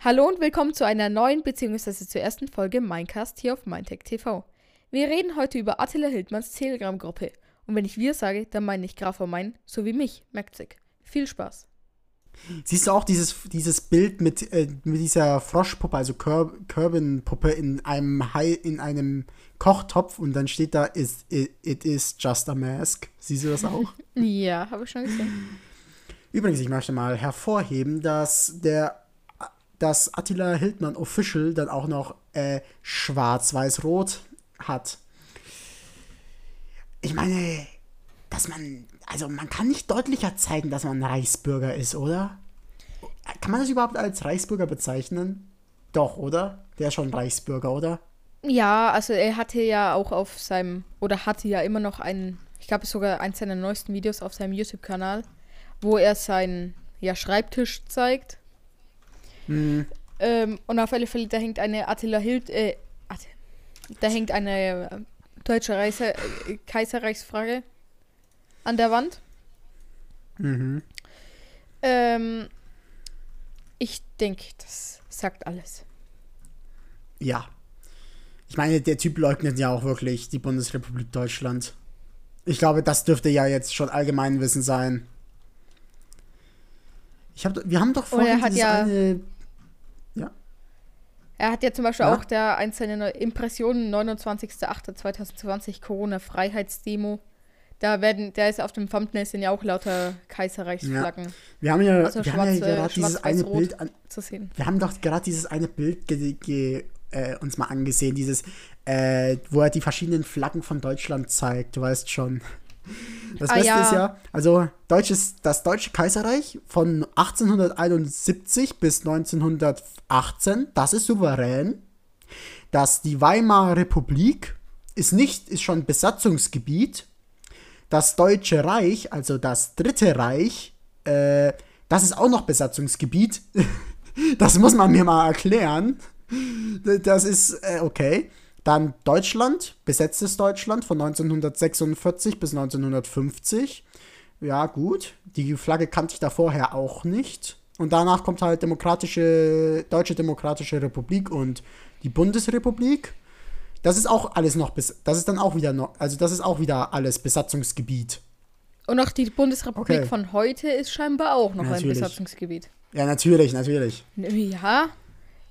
Hallo und willkommen zu einer neuen bzw. zur ersten Folge Minecast hier auf Mindtech TV. Wir reden heute über Attila Hildmanns Telegram-Gruppe. Und wenn ich wir sage, dann meine ich Graf Mein sowie mich, Merkzig. Viel Spaß. Siehst du auch dieses, dieses Bild mit, äh, mit dieser Froschpuppe, also Kerbin-Puppe in einem Hai, in einem Kochtopf und dann steht da, it, it is just a mask. Siehst du das auch? ja, habe ich schon gesehen. Übrigens, ich möchte mal hervorheben, dass der dass Attila Hildmann Official dann auch noch äh, schwarz-weiß-rot hat. Ich meine, dass man, also man kann nicht deutlicher zeigen, dass man Reichsbürger ist, oder? Kann man das überhaupt als Reichsbürger bezeichnen? Doch, oder? Der ist schon Reichsbürger, oder? Ja, also er hatte ja auch auf seinem, oder hatte ja immer noch einen, ich glaube sogar eins seiner neuesten Videos auf seinem YouTube-Kanal, wo er seinen ja, Schreibtisch zeigt Mhm. Ähm, und auf alle Fälle, da hängt eine Attila Hild, äh, da hängt eine äh, deutsche Reise, äh, Kaiserreichsfrage an der Wand. Mhm. Ähm, ich denke, das sagt alles. Ja. Ich meine, der Typ leugnet ja auch wirklich die Bundesrepublik Deutschland. Ich glaube, das dürfte ja jetzt schon Allgemeinwissen sein. Ich hab, wir haben doch vorhin dieses ja eine er hat ja zum Beispiel ja. auch der einzelne Impressionen 29.08.2020 Corona-Freiheitsdemo. Da werden, der ist auf dem Thumbnail sind ja auch lauter Kaiserreichsflaggen. Ja. Wir haben ja, also wir haben ja gerade dieses eine Bild an, zu sehen. Wir haben doch gerade dieses eine Bild ge, ge, äh, uns mal angesehen, dieses, äh, wo er die verschiedenen Flaggen von Deutschland zeigt. Du weißt schon. Das ah, Beste ja. ist ja, also deutsches, das Deutsche Kaiserreich von 1871 bis 1918, das ist souverän. Dass die Weimarer Republik ist nicht, ist schon Besatzungsgebiet. Das Deutsche Reich, also das Dritte Reich, äh, das ist auch noch Besatzungsgebiet. das muss man mir mal erklären. Das ist äh, okay. Dann Deutschland, besetztes Deutschland von 1946 bis 1950. Ja, gut. Die Flagge kannte ich da vorher auch nicht. Und danach kommt halt Demokratische, Deutsche Demokratische Republik und die Bundesrepublik. Das ist auch alles noch bis. Das ist dann auch wieder noch. Also das ist auch wieder alles Besatzungsgebiet. Und auch die Bundesrepublik okay. von heute ist scheinbar auch noch natürlich. ein Besatzungsgebiet. Ja, natürlich, natürlich. Ja,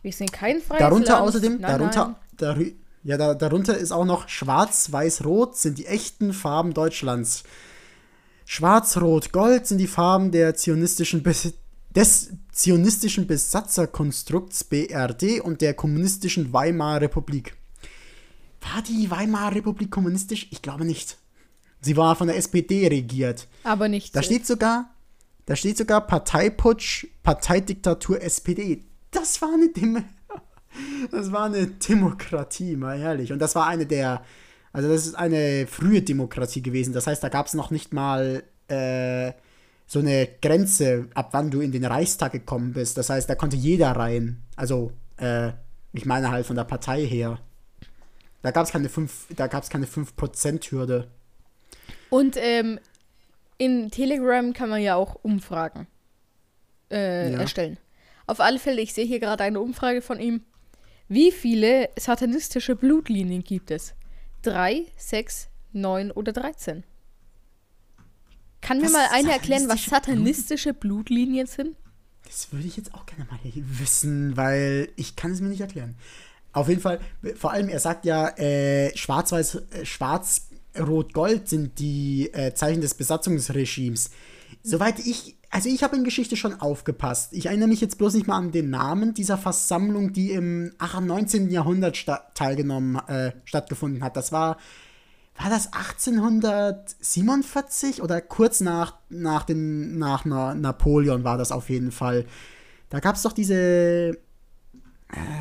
wir sind kein freies Darunter Land. außerdem, nein, darunter, nein. Ja, da, darunter ist auch noch Schwarz, Weiß, Rot sind die echten Farben Deutschlands. Schwarz, Rot, Gold sind die Farben der zionistischen Bes des zionistischen Besatzerkonstrukts BRD und der kommunistischen Weimarer Republik. War die Weimarer Republik kommunistisch? Ich glaube nicht. Sie war von der SPD regiert. Aber nicht. Da steht sogar, da steht sogar Parteiputsch, Parteidiktatur SPD. Das war eine Dem das war eine Demokratie, mal ehrlich. Und das war eine der, also das ist eine frühe Demokratie gewesen. Das heißt, da gab es noch nicht mal äh, so eine Grenze, ab wann du in den Reichstag gekommen bist. Das heißt, da konnte jeder rein. Also, äh, ich meine halt von der Partei her. Da gab es keine 5, da gab es keine 5%-Hürde. Und ähm, in Telegram kann man ja auch Umfragen äh, ja. erstellen. Auf alle Fälle, ich sehe hier gerade eine Umfrage von ihm. Wie viele satanistische Blutlinien gibt es? Drei, sechs, neun oder dreizehn? Kann mir mal einer erklären, was satanistische Blutlinien sind? Das würde ich jetzt auch gerne mal wissen, weil ich kann es mir nicht erklären. Auf jeden Fall, vor allem, er sagt ja, äh, schwarz-weiß, äh, schwarz-rot-gold sind die äh, Zeichen des Besatzungsregimes. Soweit ich also ich habe in Geschichte schon aufgepasst. Ich erinnere mich jetzt bloß nicht mal an den Namen dieser Versammlung, die im ach, 19. Jahrhundert teilgenommen, äh, stattgefunden hat. Das war, war das 1847 oder kurz nach, nach, den, nach Na Napoleon war das auf jeden Fall. Da gab es doch diese, äh,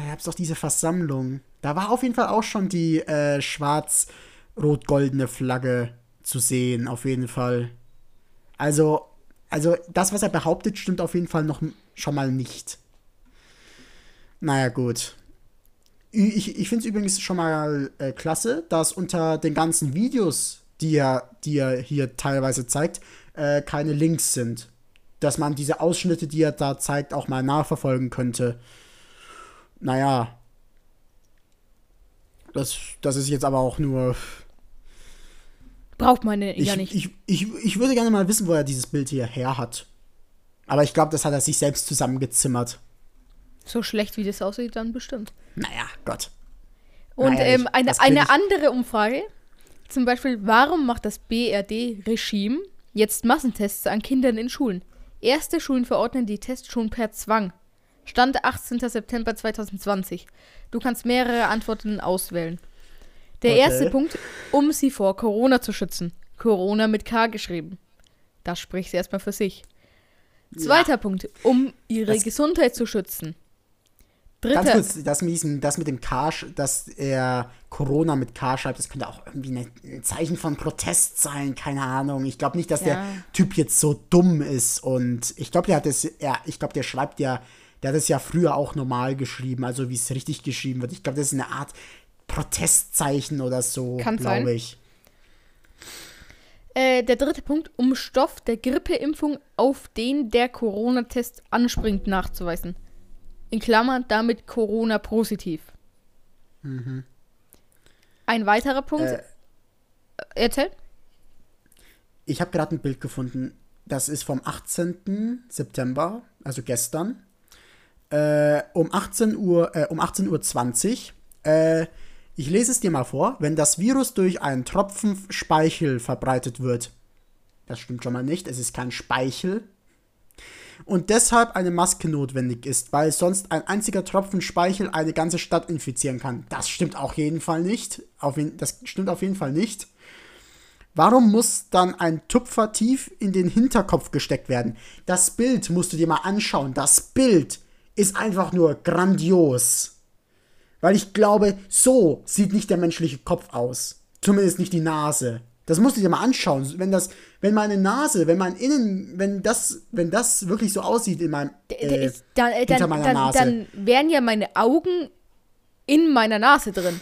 gab's doch diese Versammlung. Da war auf jeden Fall auch schon die äh, schwarz-rot-goldene Flagge zu sehen, auf jeden Fall. Also also das, was er behauptet, stimmt auf jeden Fall noch schon mal nicht. Naja, gut. Ich, ich finde es übrigens schon mal äh, klasse, dass unter den ganzen Videos, die er, die er hier teilweise zeigt, äh, keine Links sind. Dass man diese Ausschnitte, die er da zeigt, auch mal nachverfolgen könnte. naja. Das, das ist jetzt aber auch nur. Braucht man ja ich, nicht. Ich, ich, ich würde gerne mal wissen, wo er dieses Bild hier her hat. Aber ich glaube, das hat er sich selbst zusammengezimmert. So schlecht wie das aussieht, dann bestimmt. Naja, Gott. Und naja, ähm, eine, eine andere Umfrage, zum Beispiel, warum macht das BRD-Regime jetzt Massentests an Kindern in Schulen? Erste Schulen verordnen die Tests schon per Zwang. Stand 18. September 2020. Du kannst mehrere Antworten auswählen. Der okay. erste Punkt, um sie vor Corona zu schützen. Corona mit K geschrieben. Das spricht erstmal für sich. Zweiter ja. Punkt, um ihre das Gesundheit zu schützen. Dritter. Ganz kurz, das mit, diesem, das mit dem K, dass er Corona mit K schreibt, das könnte auch irgendwie ein Zeichen von Protest sein, keine Ahnung. Ich glaube nicht, dass ja. der Typ jetzt so dumm ist und ich glaube, der hat es, ja, ich glaube, der schreibt ja, der hat es ja früher auch normal geschrieben, also wie es richtig geschrieben wird. Ich glaube, das ist eine Art Protestzeichen oder so, glaube ich. Äh, der dritte Punkt, um Stoff der Grippeimpfung auf den der Corona-Test anspringt nachzuweisen. In Klammern damit Corona positiv. Mhm. Ein weiterer Punkt. Äh, Erzähl. Ich habe gerade ein Bild gefunden. Das ist vom 18. September, also gestern. Äh, um 18 Uhr, äh, um 18 Uhr 20. Äh, ich lese es dir mal vor. Wenn das Virus durch einen Tropfen Speichel verbreitet wird, das stimmt schon mal nicht, es ist kein Speichel, und deshalb eine Maske notwendig ist, weil sonst ein einziger Tropfen Speichel eine ganze Stadt infizieren kann. Das stimmt auf jeden Fall nicht. Auf das stimmt auf jeden Fall nicht. Warum muss dann ein Tupfer tief in den Hinterkopf gesteckt werden? Das Bild musst du dir mal anschauen. Das Bild ist einfach nur grandios. Weil ich glaube, so sieht nicht der menschliche Kopf aus. Zumindest nicht die Nase. Das musst du dir mal anschauen. Wenn das, wenn meine Nase, wenn mein Innen, wenn das, wenn das wirklich so aussieht in meinem, äh, dann, äh, hinter meiner dann, Nase. Dann wären ja meine Augen in meiner Nase drin.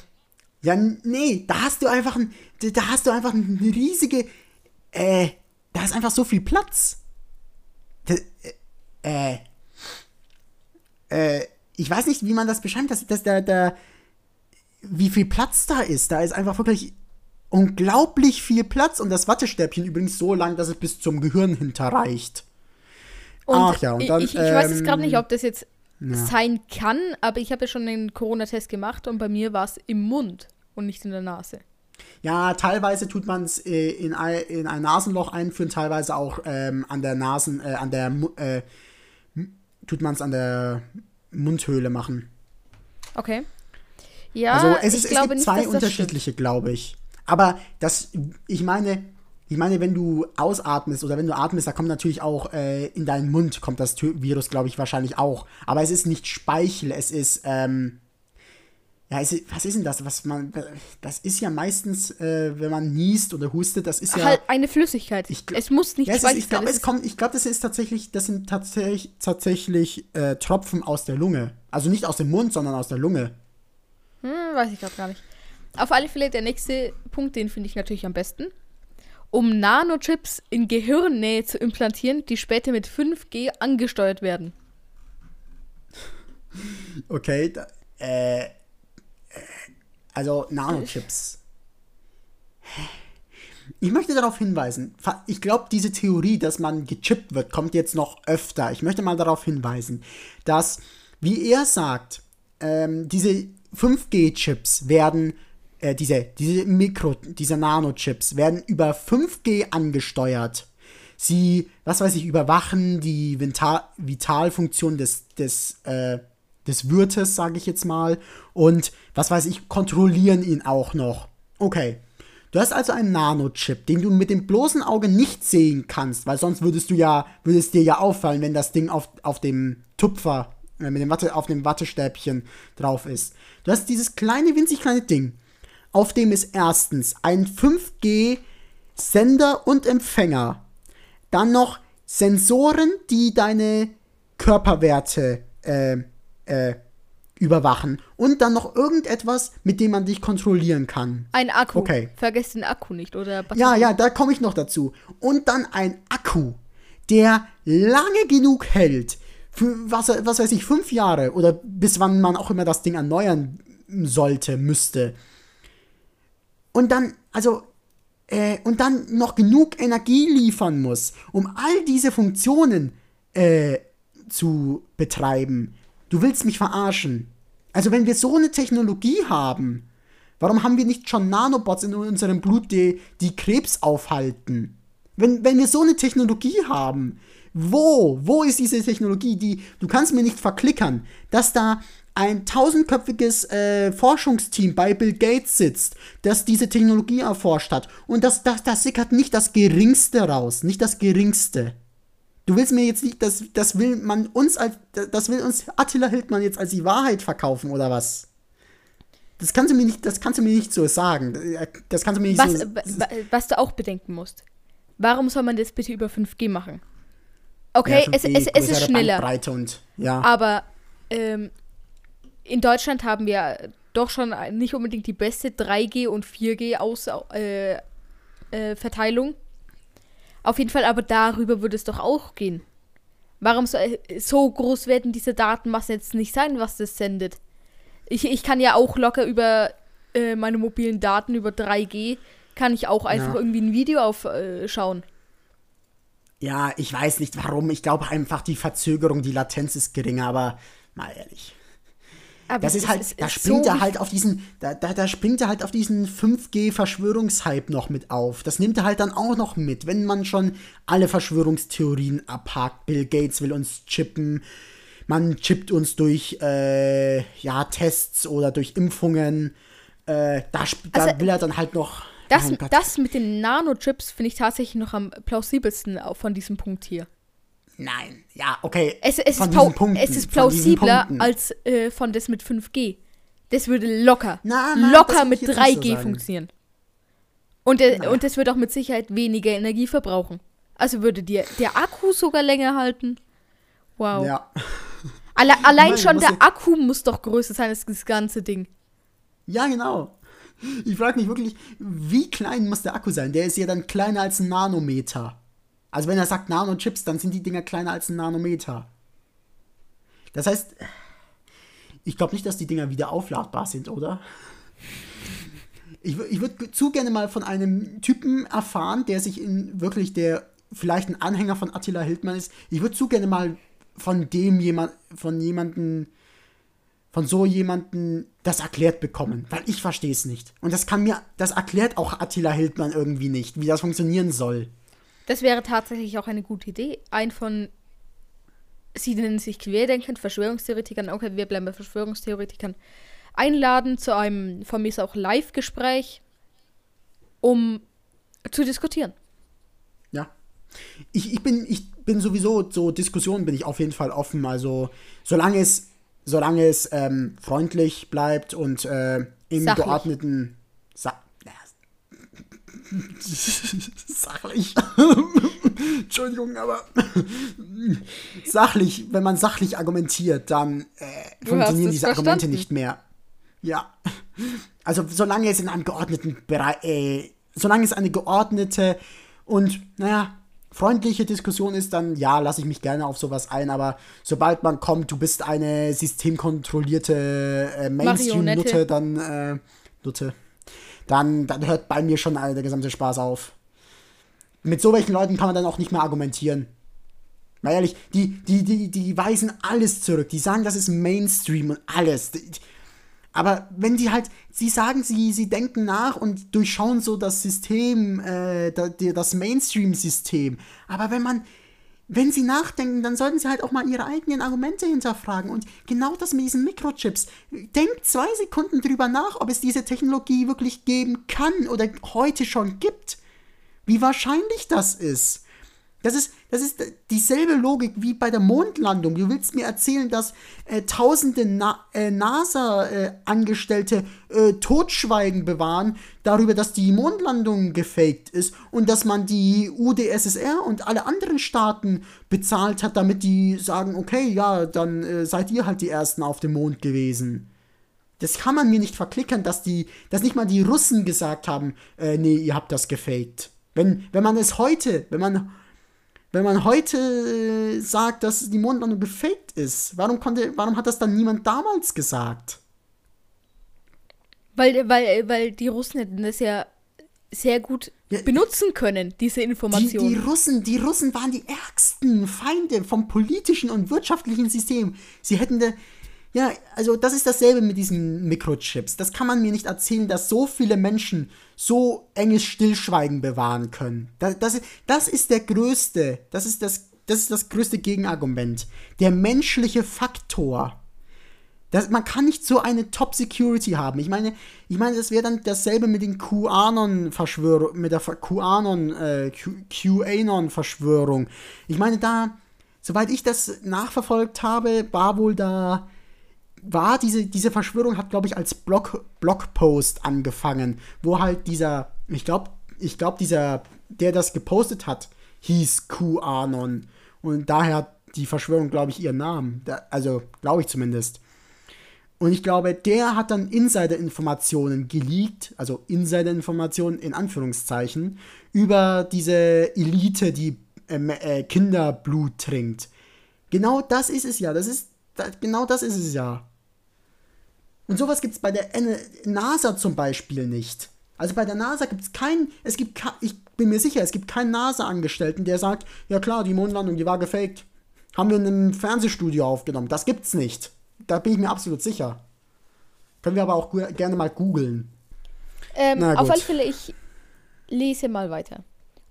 Ja, nee, da hast du einfach, ein, da hast du einfach eine riesige, äh, da ist einfach so viel Platz. Das, äh, äh, ich weiß nicht, wie man das beschreibt, dass, dass da, da, wie viel Platz da ist. Da ist einfach wirklich unglaublich viel Platz und das Wattestäbchen übrigens so lang, dass es bis zum Gehirn hinterreicht. Und Ach ja, und dann. Ich, ich ähm, weiß jetzt gerade nicht, ob das jetzt ja. sein kann, aber ich habe ja schon den Corona-Test gemacht und bei mir war es im Mund und nicht in der Nase. Ja, teilweise tut man es äh, in, in ein Nasenloch einführen, teilweise auch ähm, an der Nasen, äh, an der, äh, tut man es an der Mundhöhle machen. Okay. Ja, also es, ist, es gibt nicht, zwei unterschiedliche, glaube ich. Aber das, ich meine, ich meine, wenn du ausatmest oder wenn du atmest, da kommt natürlich auch äh, in deinen Mund kommt das Virus, glaube ich, wahrscheinlich auch. Aber es ist nicht Speichel, es ist, ähm, ja, ist, was ist denn das? Was man, das ist ja meistens, äh, wenn man niest oder hustet, das ist ja halt eine Flüssigkeit. Ich, es muss nicht ja, ist, Ich glaube, glaube, das ist tatsächlich, das sind tatsächlich, tatsächlich äh, Tropfen aus der Lunge. Also nicht aus dem Mund, sondern aus der Lunge. Hm, weiß ich gerade gar nicht. Auf alle Fälle der nächste Punkt, den finde ich natürlich am besten. Um Nanochips in Gehirnnähe zu implantieren, die später mit 5G angesteuert werden. Okay, da, äh, also Nanochips. Ich möchte darauf hinweisen, ich glaube, diese Theorie, dass man gechippt wird, kommt jetzt noch öfter. Ich möchte mal darauf hinweisen, dass, wie er sagt, ähm, diese 5G-Chips werden äh, diese, diese Mikro, diese Nanochips werden über 5G angesteuert. Sie, was weiß ich, überwachen die Vital Vitalfunktion des, des, äh, des Wirtes, sage ich jetzt mal. Und, was weiß ich, kontrollieren ihn auch noch. Okay. Du hast also einen Nanochip, den du mit dem bloßen Auge nicht sehen kannst, weil sonst würdest du ja, würde es dir ja auffallen, wenn das Ding auf, auf dem Tupfer, äh, mit dem Watte, auf dem Wattestäbchen drauf ist. Du hast dieses kleine, winzig kleine Ding auf dem ist erstens ein 5G-Sender und Empfänger. Dann noch Sensoren, die deine Körperwerte äh, äh, überwachen. Und dann noch irgendetwas, mit dem man dich kontrollieren kann. Ein Akku. Okay. Vergesst den Akku nicht, oder? Batterie. Ja, ja, da komme ich noch dazu. Und dann ein Akku, der lange genug hält Für, was, was weiß ich, fünf Jahre oder bis wann man auch immer das Ding erneuern sollte, müsste. Und dann, also, äh, und dann noch genug Energie liefern muss, um all diese Funktionen äh, zu betreiben. Du willst mich verarschen. Also wenn wir so eine Technologie haben, warum haben wir nicht schon Nanobots in unserem Blut, die, die Krebs aufhalten? Wenn, wenn wir so eine Technologie haben, wo, wo ist diese Technologie, die, du kannst mir nicht verklickern, dass da ein tausendköpfiges äh, Forschungsteam bei Bill Gates sitzt, das diese Technologie erforscht hat. Und das, das, das sickert nicht das Geringste raus, nicht das Geringste. Du willst mir jetzt nicht, das, das will man uns als, das will uns Attila Hildmann jetzt als die Wahrheit verkaufen, oder was? Das kannst du mir nicht, das kannst du mir nicht so sagen. Das kannst du mir nicht was, so. Was du auch bedenken musst. Warum soll man das bitte über 5G machen? Okay, ja, es, es, es ist schneller. Und, ja. Aber ähm, in Deutschland haben wir doch schon nicht unbedingt die beste 3G und 4G aus äh, äh, Verteilung. Auf jeden Fall, aber darüber würde es doch auch gehen. Warum so, äh, so groß werden diese Datenmassen jetzt nicht sein, was das sendet? Ich, ich kann ja auch locker über äh, meine mobilen Daten, über 3G, kann ich auch einfach ja. irgendwie ein Video aufschauen. Äh, ja, ich weiß nicht warum. Ich glaube einfach, die Verzögerung, die Latenz ist geringer, aber mal ehrlich. Aber das ist halt, ist, da springt so er halt auf diesen, da, da, da springt er halt auf diesen 5G-Verschwörungshype noch mit auf. Das nimmt er halt dann auch noch mit, wenn man schon alle Verschwörungstheorien abhakt. Bill Gates will uns chippen, man chippt uns durch, äh, ja, Tests oder durch Impfungen. Äh, da, da also, will er dann halt noch. Das, das mit den Nanochips finde ich tatsächlich noch am plausibelsten von diesem Punkt hier. Nein, ja, okay. Es, es, ist, Punkten, es ist, plausibler als äh, von das mit 5G. Das würde locker, na, na, locker mit 3G so funktionieren. Und, äh, und das würde auch mit Sicherheit weniger Energie verbrauchen. Also würde dir der Akku sogar länger halten. Wow. Ja. Alle, allein meine, schon der ja Akku muss doch größer sein als das ganze Ding. Ja, genau. Ich frage mich wirklich, wie klein muss der Akku sein? Der ist ja dann kleiner als ein Nanometer. Also wenn er sagt Nanochips, dann sind die Dinger kleiner als ein Nanometer. Das heißt, ich glaube nicht, dass die Dinger wieder aufladbar sind, oder? Ich, ich würde zu gerne mal von einem Typen erfahren, der sich in wirklich der vielleicht ein Anhänger von Attila Hildmann ist. Ich würde zu gerne mal von dem jemand, von jemanden, von so jemanden das erklärt bekommen, weil ich verstehe es nicht. Und das kann mir, das erklärt auch Attila Hildmann irgendwie nicht, wie das funktionieren soll. Das wäre tatsächlich auch eine gute Idee. Ein von, sie nennen sich Querdenken, Verschwörungstheoretikern, okay, wir bleiben bei Verschwörungstheoretikern, einladen zu einem von mir auch Live-Gespräch, um zu diskutieren. Ja. Ich, ich, bin, ich bin sowieso, so Diskussionen bin ich auf jeden Fall offen. Also, solange es, solange es ähm, freundlich bleibt und äh, im Sachlich. geordneten. Sa sachlich. Entschuldigung, aber sachlich, wenn man sachlich argumentiert, dann äh, funktionieren diese verstanden. Argumente nicht mehr. Ja. Also solange es in einem geordneten Bereich, äh, solange es eine geordnete und, naja, freundliche Diskussion ist, dann ja, lasse ich mich gerne auf sowas ein, aber sobald man kommt, du bist eine systemkontrollierte äh, Mainstream-Nutte, dann äh, Nutte, dann, dann hört bei mir schon der gesamte Spaß auf. Mit so welchen Leuten kann man dann auch nicht mehr argumentieren. Mal ehrlich, die, die, die, die weisen alles zurück. Die sagen, das ist Mainstream und alles. Aber wenn die halt, sie sagen, sie, sie denken nach und durchschauen so das System, äh, das Mainstream-System. Aber wenn man wenn sie nachdenken, dann sollten sie halt auch mal ihre eigenen Argumente hinterfragen. Und genau das mit diesen Mikrochips. Denkt zwei Sekunden drüber nach, ob es diese Technologie wirklich geben kann oder heute schon gibt. Wie wahrscheinlich das ist. Das ist, das ist dieselbe Logik wie bei der Mondlandung. Du willst mir erzählen, dass äh, tausende Na äh, NASA-Angestellte äh, Totschweigen bewahren darüber, dass die Mondlandung gefaked ist und dass man die UdSSR und alle anderen Staaten bezahlt hat, damit die sagen, okay, ja, dann äh, seid ihr halt die Ersten auf dem Mond gewesen. Das kann man mir nicht verklickern, dass die, dass nicht mal die Russen gesagt haben, äh, nee, ihr habt das gefaked. Wenn, wenn man es heute, wenn man wenn man heute äh, sagt, dass die Mondlandung gefaked ist, warum, konnte, warum hat das dann niemand damals gesagt? Weil, weil, weil die Russen hätten das ja sehr gut ja, benutzen können, diese Informationen. Die, die, Russen, die Russen waren die ärgsten Feinde vom politischen und wirtschaftlichen System. Sie hätten ja, also das ist dasselbe mit diesen Mikrochips. Das kann man mir nicht erzählen, dass so viele Menschen so enges Stillschweigen bewahren können. Das, das, das ist der größte, das ist das, das ist das größte Gegenargument. Der menschliche Faktor das, man kann nicht so eine Top-Security haben. Ich meine, ich meine, das wäre dann dasselbe mit den QAnon-Verschwörung, mit der QAnon, äh, QAnon-Verschwörung. Ich meine, da, soweit ich das nachverfolgt habe, war wohl da, war diese, diese Verschwörung hat, glaube ich, als Blog, Blogpost angefangen, wo halt dieser, ich glaube, ich glaube, dieser, der das gepostet hat, hieß QAnon. Und daher hat die Verschwörung, glaube ich, ihren Namen. Da, also, glaube ich zumindest. Und ich glaube, der hat dann Insider-Informationen geleakt, also Insider-Informationen in Anführungszeichen, über diese Elite, die ähm, äh, Kinderblut trinkt. Genau das ist es ja. Das ist, da, genau das ist es ja. Und sowas gibt es bei der NASA zum Beispiel nicht. Also bei der NASA gibt es keinen, es gibt, ich bin mir sicher, es gibt keinen NASA-Angestellten, der sagt, ja klar, die Mondlandung, die war gefaked. Haben wir in einem Fernsehstudio aufgenommen. Das gibt's nicht. Da bin ich mir absolut sicher. Können wir aber auch gerne mal googeln. Ähm, auf alle Fälle, ich lese mal weiter.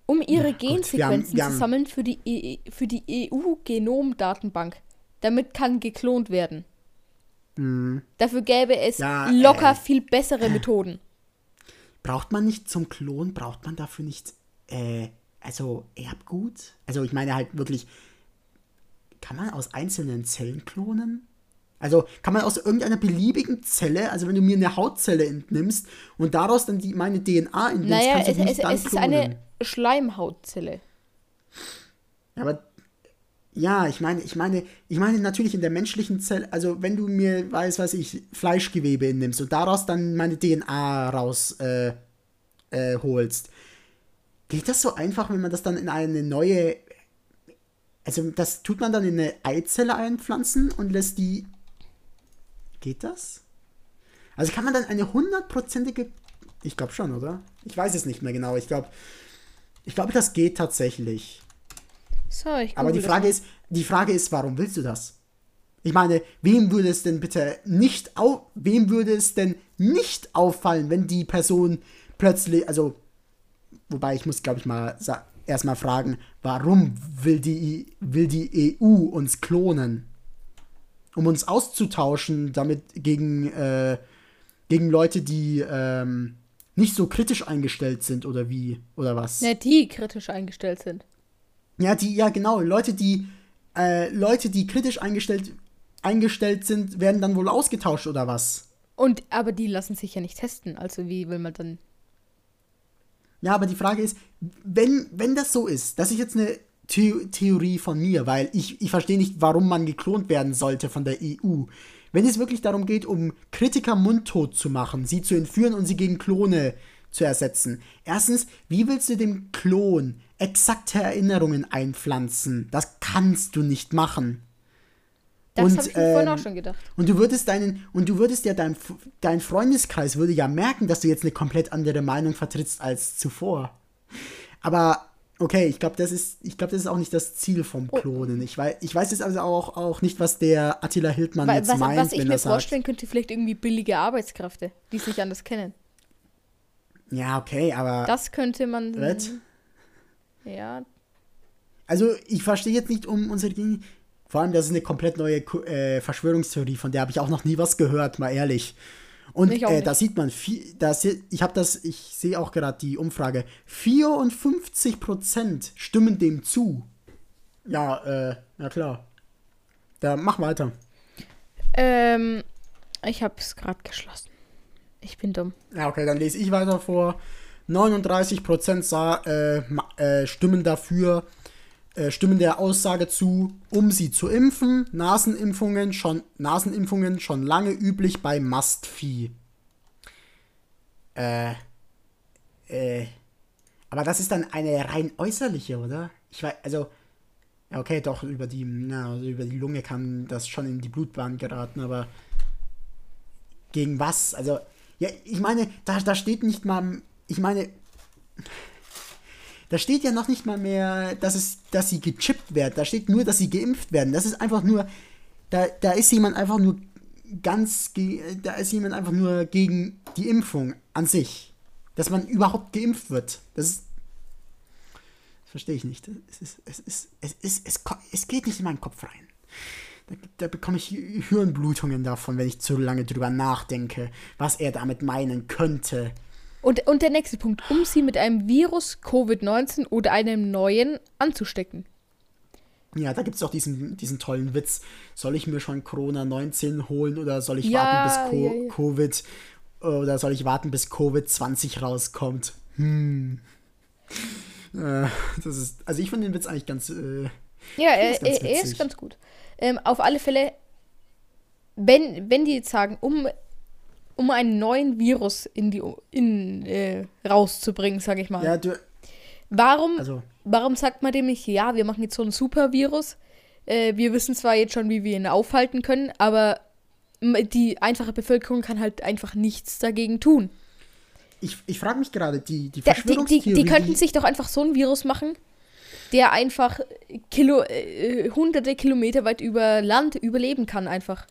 Um ihre ja, Gensequenzen zu sammeln für die, e für die EU-Genom-Datenbank. Damit kann geklont werden. Mhm. Dafür gäbe es ja, locker äh, viel bessere Methoden. Braucht man nicht zum Klon, braucht man dafür nicht, äh, also Erbgut? Also ich meine halt wirklich, kann man aus einzelnen Zellen klonen? Also kann man aus irgendeiner beliebigen Zelle, also wenn du mir eine Hautzelle entnimmst und daraus dann die, meine DNA entnimmst, naja, kannst du es, es, es ist eine Schleimhautzelle. Aber ja, ich meine, ich meine, ich meine natürlich in der menschlichen Zelle, also wenn du mir, weiß was ich, Fleischgewebe entnimmst und daraus dann meine DNA raus äh, äh, holst, geht das so einfach, wenn man das dann in eine neue, also das tut man dann in eine Eizelle einpflanzen und lässt die Geht das? Also kann man dann eine hundertprozentige. Ich glaube schon, oder? Ich weiß es nicht mehr genau. Ich glaube, ich glaube, das geht tatsächlich. So, ich Aber die Frage ist, die Frage ist, warum willst du das? Ich meine, wem würde es denn bitte nicht auf, wem würde es denn nicht auffallen, wenn die Person plötzlich, also, wobei ich muss, glaube ich, mal erstmal fragen, warum will die, will die EU uns klonen? um uns auszutauschen, damit gegen, äh, gegen Leute, die ähm, nicht so kritisch eingestellt sind oder wie oder was? Ja, die kritisch eingestellt sind. Ja, die, ja, genau. Leute, die, äh, Leute, die kritisch eingestellt, eingestellt sind, werden dann wohl ausgetauscht oder was? Und aber die lassen sich ja nicht testen. Also wie will man dann. Ja, aber die Frage ist, wenn, wenn das so ist, dass ich jetzt eine The Theorie von mir, weil ich, ich verstehe nicht, warum man geklont werden sollte von der EU. Wenn es wirklich darum geht, um Kritiker mundtot zu machen, sie zu entführen und sie gegen Klone zu ersetzen. Erstens, wie willst du dem Klon exakte Erinnerungen einpflanzen? Das kannst du nicht machen. Das habe ich mir ähm, vorhin auch schon gedacht. Und du würdest deinen, und du würdest ja dein, dein Freundeskreis würde ja merken, dass du jetzt eine komplett andere Meinung vertrittst als zuvor. Aber Okay, ich glaube, das ist, ich glaube, das ist auch nicht das Ziel vom oh. Klonen. Ich weiß, ich weiß jetzt also auch, auch nicht, was der Attila Hildmann was, jetzt meint, was ich mir vorstellen könnte, vielleicht irgendwie billige Arbeitskräfte, die es nicht anders kennen. Ja, okay, aber. Das könnte man. What? Ja. Also, ich verstehe jetzt nicht um unsere Dinge. Vor allem, das ist eine komplett neue äh, Verschwörungstheorie, von der habe ich auch noch nie was gehört, mal ehrlich. Und äh, da sieht man, viel, das, ich habe das, ich sehe auch gerade die Umfrage, 54% stimmen dem zu. Ja, äh, ja klar. Da mach weiter. Ähm, ich habe es gerade geschlossen. Ich bin dumm. Ja, okay, dann lese ich weiter vor. 39% sah, äh, äh, stimmen dafür, äh, stimmen der Aussage zu, um sie zu impfen. Nasenimpfungen schon, Nasenimpfungen schon lange üblich bei Mastvieh. Äh, äh, aber das ist dann eine rein äußerliche, oder? Ich weiß, also, okay, doch, über die, na, also über die Lunge kann das schon in die Blutbahn geraten, aber gegen was? Also, ja, ich meine, da, da steht nicht mal, ich meine, da steht ja noch nicht mal mehr, dass, es, dass sie gechippt werden. Da steht nur, dass sie geimpft werden. Das ist einfach nur, da, da ist jemand einfach nur ganz, da ist jemand einfach nur gegen die Impfung an sich. Dass man überhaupt geimpft wird. Das ist, das verstehe ich nicht. Es ist, es ist, es ist, es, es geht nicht in meinen Kopf rein. Da, da, bekomme ich Hirnblutungen davon, wenn ich zu lange drüber nachdenke, was er damit meinen könnte. Und, und der nächste Punkt, um sie mit einem Virus Covid-19 oder einem neuen anzustecken. Ja, da gibt es auch diesen, diesen tollen Witz. Soll ich mir schon Corona 19 holen oder soll ich ja, warten bis Co ja, ja. Covid oder soll ich warten bis Covid 20 rauskommt? Hm. Äh, das ist, also ich finde den Witz eigentlich ganz. Äh, ja, er, ganz er, ist ganz gut. Ähm, auf alle Fälle, wenn, wenn die jetzt sagen, um, um einen neuen Virus in die in, äh, rauszubringen, sage ich mal. Ja, du. Warum, also, warum sagt man dem nicht, ja, wir machen jetzt so ein Super-Virus? Äh, wir wissen zwar jetzt schon, wie wir ihn aufhalten können, aber die einfache Bevölkerung kann halt einfach nichts dagegen tun. Ich, ich frage mich gerade, die, die Verschwörungstheorie... Die, die, die könnten sich doch einfach so ein Virus machen, der einfach Kilo, äh, hunderte Kilometer weit über Land überleben kann einfach.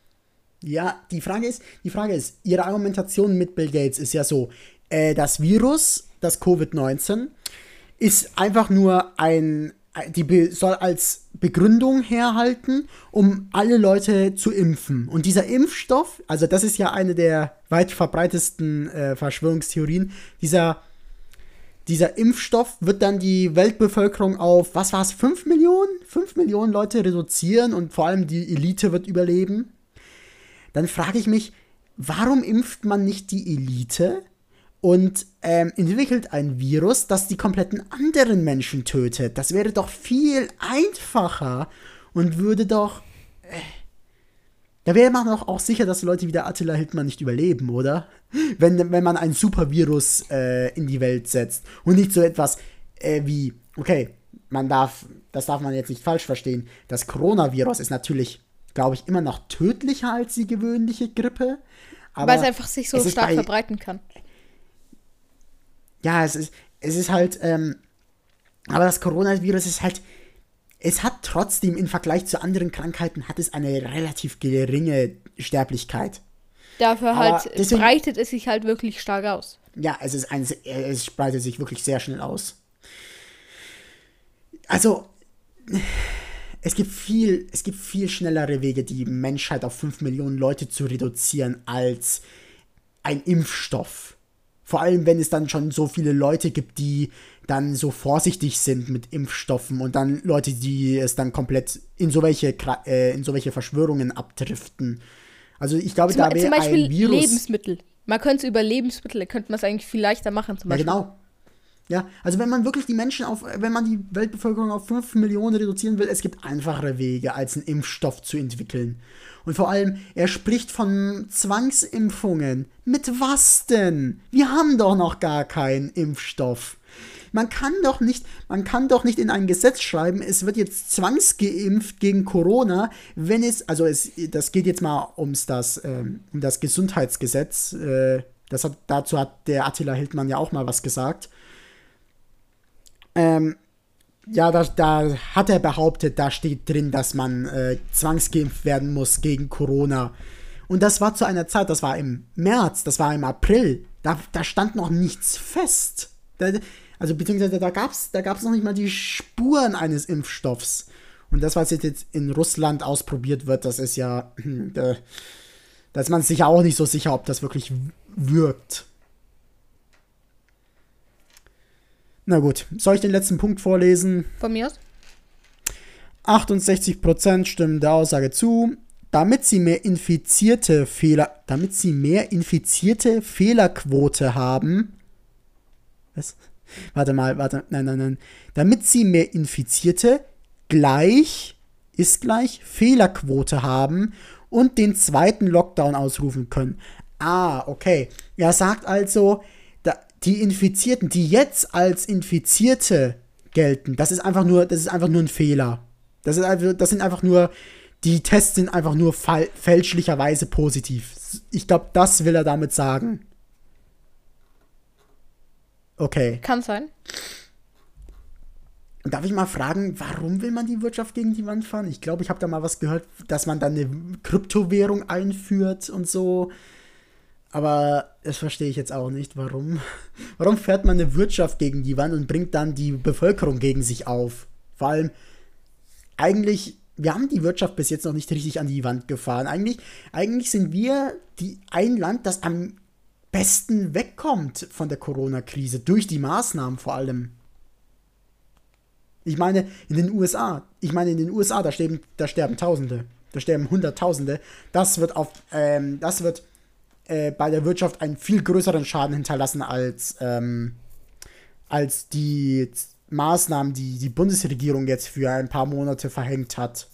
Ja, die Frage ist, die Frage ist, ihre Argumentation mit Bill Gates ist ja so, äh, das Virus, das Covid-19, ist einfach nur ein, die soll als Begründung herhalten, um alle Leute zu impfen. Und dieser Impfstoff, also das ist ja eine der weit verbreitesten äh, Verschwörungstheorien, dieser, dieser Impfstoff wird dann die Weltbevölkerung auf, was war es, 5 Millionen? 5 Millionen Leute reduzieren und vor allem die Elite wird überleben. Dann frage ich mich, warum impft man nicht die Elite? und ähm, entwickelt ein Virus, das die kompletten anderen Menschen tötet. Das wäre doch viel einfacher und würde doch. Äh, da wäre man doch auch sicher, dass Leute wie der Attila Hildmann nicht überleben, oder? Wenn, wenn man ein Supervirus äh, in die Welt setzt und nicht so etwas äh, wie, okay, man darf, das darf man jetzt nicht falsch verstehen, das Coronavirus ist natürlich, glaube ich, immer noch tödlicher als die gewöhnliche Grippe. Aber Weil es einfach sich so stark bei, verbreiten kann ja, es ist, es ist halt, ähm, aber das Coronavirus ist halt, es hat trotzdem im Vergleich zu anderen Krankheiten hat es eine relativ geringe Sterblichkeit. Dafür aber halt deswegen, breitet es sich halt wirklich stark aus. Ja, es ist ein, es breitet sich wirklich sehr schnell aus. Also, es gibt viel, es gibt viel schnellere Wege, die Menschheit auf 5 Millionen Leute zu reduzieren, als ein Impfstoff. Vor allem, wenn es dann schon so viele Leute gibt, die dann so vorsichtig sind mit Impfstoffen und dann Leute, die es dann komplett in so welche, äh, in so welche Verschwörungen abdriften. Also ich glaube, zum, da wäre ein Virus. Lebensmittel. Man könnte es über Lebensmittel, könnte man es eigentlich viel leichter machen. Zum Beispiel. Ja, genau. Ja, also wenn man wirklich die Menschen auf, wenn man die Weltbevölkerung auf 5 Millionen reduzieren will, es gibt einfachere Wege, als einen Impfstoff zu entwickeln. Und vor allem, er spricht von Zwangsimpfungen. Mit was denn? Wir haben doch noch gar keinen Impfstoff. Man kann doch nicht, man kann doch nicht in ein Gesetz schreiben, es wird jetzt zwangsgeimpft gegen Corona, wenn es, also es, das geht jetzt mal ums das, ähm, um das Gesundheitsgesetz. Äh, das hat, dazu hat der Attila Hildmann ja auch mal was gesagt. Ähm, ja, da, da hat er behauptet, da steht drin, dass man äh, zwangsgeimpft werden muss gegen Corona. Und das war zu einer Zeit, das war im März, das war im April. Da, da stand noch nichts fest. Da, also beziehungsweise da gab es da gab's noch nicht mal die Spuren eines Impfstoffs. Und das, was jetzt in Russland ausprobiert wird, das ist ja, da, da ist man sich ja auch nicht so sicher, ob das wirklich wirkt. Na gut, soll ich den letzten Punkt vorlesen? Von mir aus. 68% stimmen der Aussage zu, damit sie mehr infizierte Fehler, damit sie mehr infizierte Fehlerquote haben. Was? Warte mal, warte, nein, nein, nein. Damit sie mehr Infizierte gleich ist gleich Fehlerquote haben und den zweiten Lockdown ausrufen können. Ah, okay. Er sagt also, die Infizierten, die jetzt als Infizierte gelten, das ist einfach nur, das ist einfach nur ein Fehler. Das, ist einfach, das sind einfach nur, die Tests sind einfach nur fälschlicherweise positiv. Ich glaube, das will er damit sagen. Okay. Kann sein. Darf ich mal fragen, warum will man die Wirtschaft gegen die Wand fahren? Ich glaube, ich habe da mal was gehört, dass man dann eine Kryptowährung einführt und so. Aber das verstehe ich jetzt auch nicht. Warum? Warum fährt man eine Wirtschaft gegen die Wand und bringt dann die Bevölkerung gegen sich auf? Vor allem, eigentlich, wir haben die Wirtschaft bis jetzt noch nicht richtig an die Wand gefahren. Eigentlich, eigentlich sind wir die, ein Land, das am besten wegkommt von der Corona-Krise, durch die Maßnahmen vor allem. Ich meine, in den USA, ich meine, in den USA, da sterben, da sterben Tausende, da sterben Hunderttausende. Das wird auf, ähm, das wird äh, bei der Wirtschaft einen viel größeren Schaden hinterlassen als, ähm, als die Maßnahmen, die die Bundesregierung jetzt für ein paar Monate verhängt hat.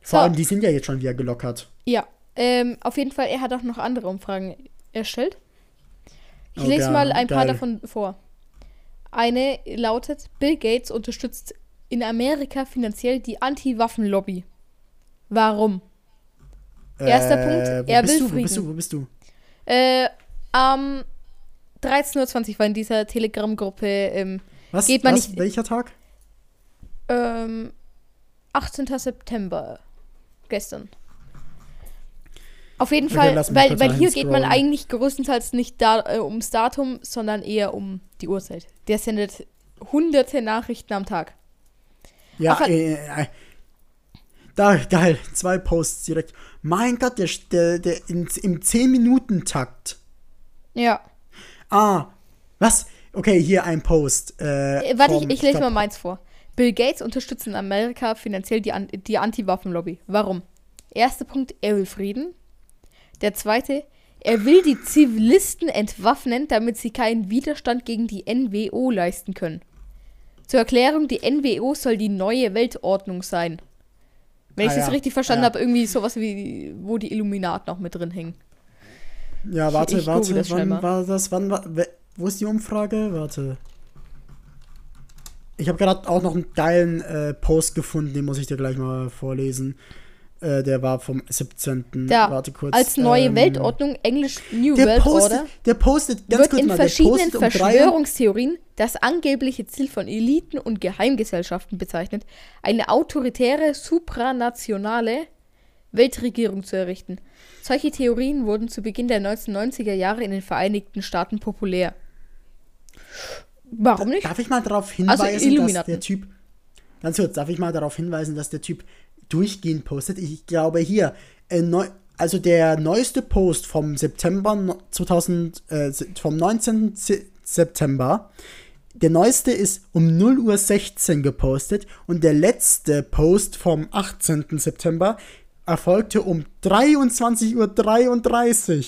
Vor so. allem, die sind ja jetzt schon wieder gelockert. Ja, ähm, auf jeden Fall, er hat auch noch andere Umfragen erstellt. Ich oh, lese geil, mal ein geil. paar davon vor. Eine lautet, Bill Gates unterstützt in Amerika finanziell die Anti-Waffen-Lobby. Warum? Erster äh, Punkt, er will du, Frieden. Wo bist du? Wo bist du? Äh, am 13.20 Uhr war in dieser Telegram-Gruppe. Ähm, was? Geht man was? nicht. Welcher Tag? Ähm, 18. September. Gestern. Auf jeden okay, Fall, weil, weil hier geht man eigentlich größtenteils nicht da, äh, ums Datum, sondern eher um die Uhrzeit. Der sendet hunderte Nachrichten am Tag. Ja, äh, äh, da, geil, zwei Posts direkt. Mein Gott, der, der, der in, im 10-Minuten-Takt. Ja. Ah, was? Okay, hier ein Post. Äh, äh Warte, ich, ich lese mal meins vor. Bill Gates unterstützt in Amerika finanziell die, die Anti-Waffen-Lobby. Warum? Erster Punkt, er will Frieden. Der zweite, er will die Zivilisten entwaffnen, damit sie keinen Widerstand gegen die NWO leisten können. Zur Erklärung, die NWO soll die neue Weltordnung sein. Wenn ah, ich das ja. richtig verstanden ja. habe, irgendwie sowas wie, wo die Illuminat noch mit drin hängen. Ja, warte, ich, ich warte, wann war das? Wann war, wo ist die Umfrage? Warte. Ich habe gerade auch noch einen geilen äh, Post gefunden, den muss ich dir gleich mal vorlesen. Äh, der war vom 17. Da, Warte kurz. Als neue ähm, Weltordnung, Englisch New World postet, Order, der postet, ganz wird kurz in mal, verschiedenen um Verschwörungstheorien das angebliche Ziel von Eliten und Geheimgesellschaften bezeichnet, eine autoritäre, supranationale Weltregierung zu errichten. Solche Theorien wurden zu Beginn der 1990er Jahre in den Vereinigten Staaten populär. Warum nicht? Darf ich mal darauf hinweisen, also dass der Typ. Ganz kurz, darf ich mal darauf hinweisen, dass der Typ durchgehend postet. Ich glaube hier, äh, also der neueste Post vom September 2000, äh, vom 19. September, der neueste ist um 0.16 Uhr gepostet und der letzte Post vom 18. September erfolgte um 23.33 Uhr.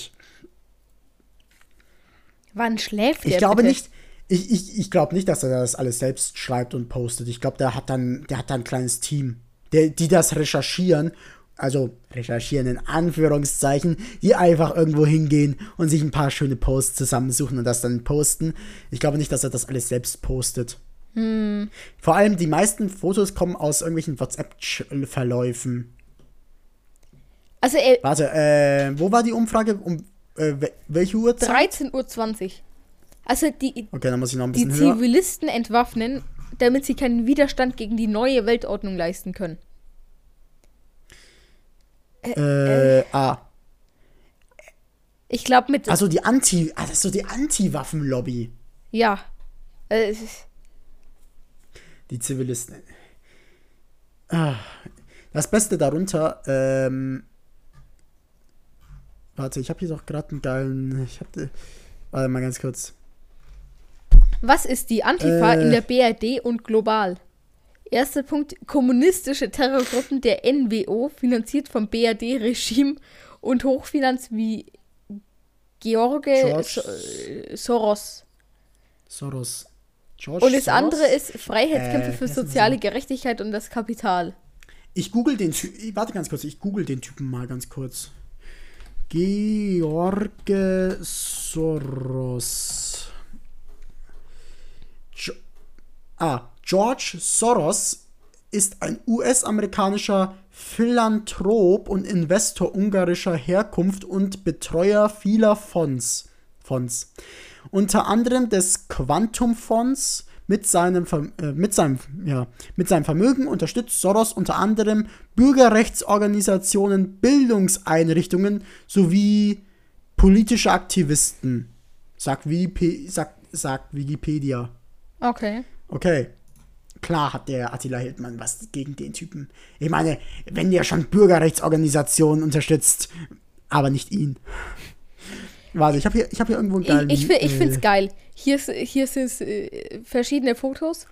Wann schläft er? Ich glaube bitte? nicht. Ich, ich, ich glaube nicht, dass er das alles selbst schreibt und postet. Ich glaube, der hat dann, der hat dann ein kleines Team der, die das recherchieren, also recherchieren in Anführungszeichen, die einfach irgendwo hingehen und sich ein paar schöne Posts zusammensuchen und das dann posten. Ich glaube nicht, dass er das alles selbst postet. Hm. Vor allem die meisten Fotos kommen aus irgendwelchen WhatsApp-Verläufen. Also, äh, Warte, äh, wo war die Umfrage? Um äh, welche Uhrzeit? 13.20 Uhr. Also die, okay, dann muss ich noch ein bisschen die Zivilisten entwaffnen damit sie keinen Widerstand gegen die neue Weltordnung leisten können. Äh, äh, ah. Ich glaube mit. Also die Anti, ah, das ist so die Anti-Waffen-Lobby. Ja. Äh, die Zivilisten. Ah, das Beste darunter, ähm, Warte, ich habe hier doch gerade einen geilen. Ich hatte. Warte mal ganz kurz. Was ist die Antifa äh. in der BRD und global? Erster Punkt: Kommunistische Terrorgruppen der NWO, finanziert vom BRD-Regime und Hochfinanz wie George so Soros. Soros. George und das Soros? andere ist Freiheitskämpfe äh, für soziale Gerechtigkeit und das Kapital. Ich google den Typen. Warte ganz kurz, ich google den Typen mal ganz kurz. George Soros. Ah, George Soros ist ein US-amerikanischer Philanthrop und Investor ungarischer Herkunft und Betreuer vieler Fonds. Fonds. Unter anderem des Quantum Fonds. Mit seinem, äh, mit, seinem, ja, mit seinem Vermögen unterstützt Soros unter anderem Bürgerrechtsorganisationen, Bildungseinrichtungen sowie politische Aktivisten. Sagt, Wikip sagt, sagt Wikipedia. Okay. Okay klar hat der Attila Hildmann was gegen den Typen. Ich meine, wenn der schon Bürgerrechtsorganisationen unterstützt, aber nicht ihn. Warte, ich habe hier, hab hier irgendwo einen geilen... Ich, ich, ich finde es äh, geil. Hier, hier sind äh, verschiedene Fotos.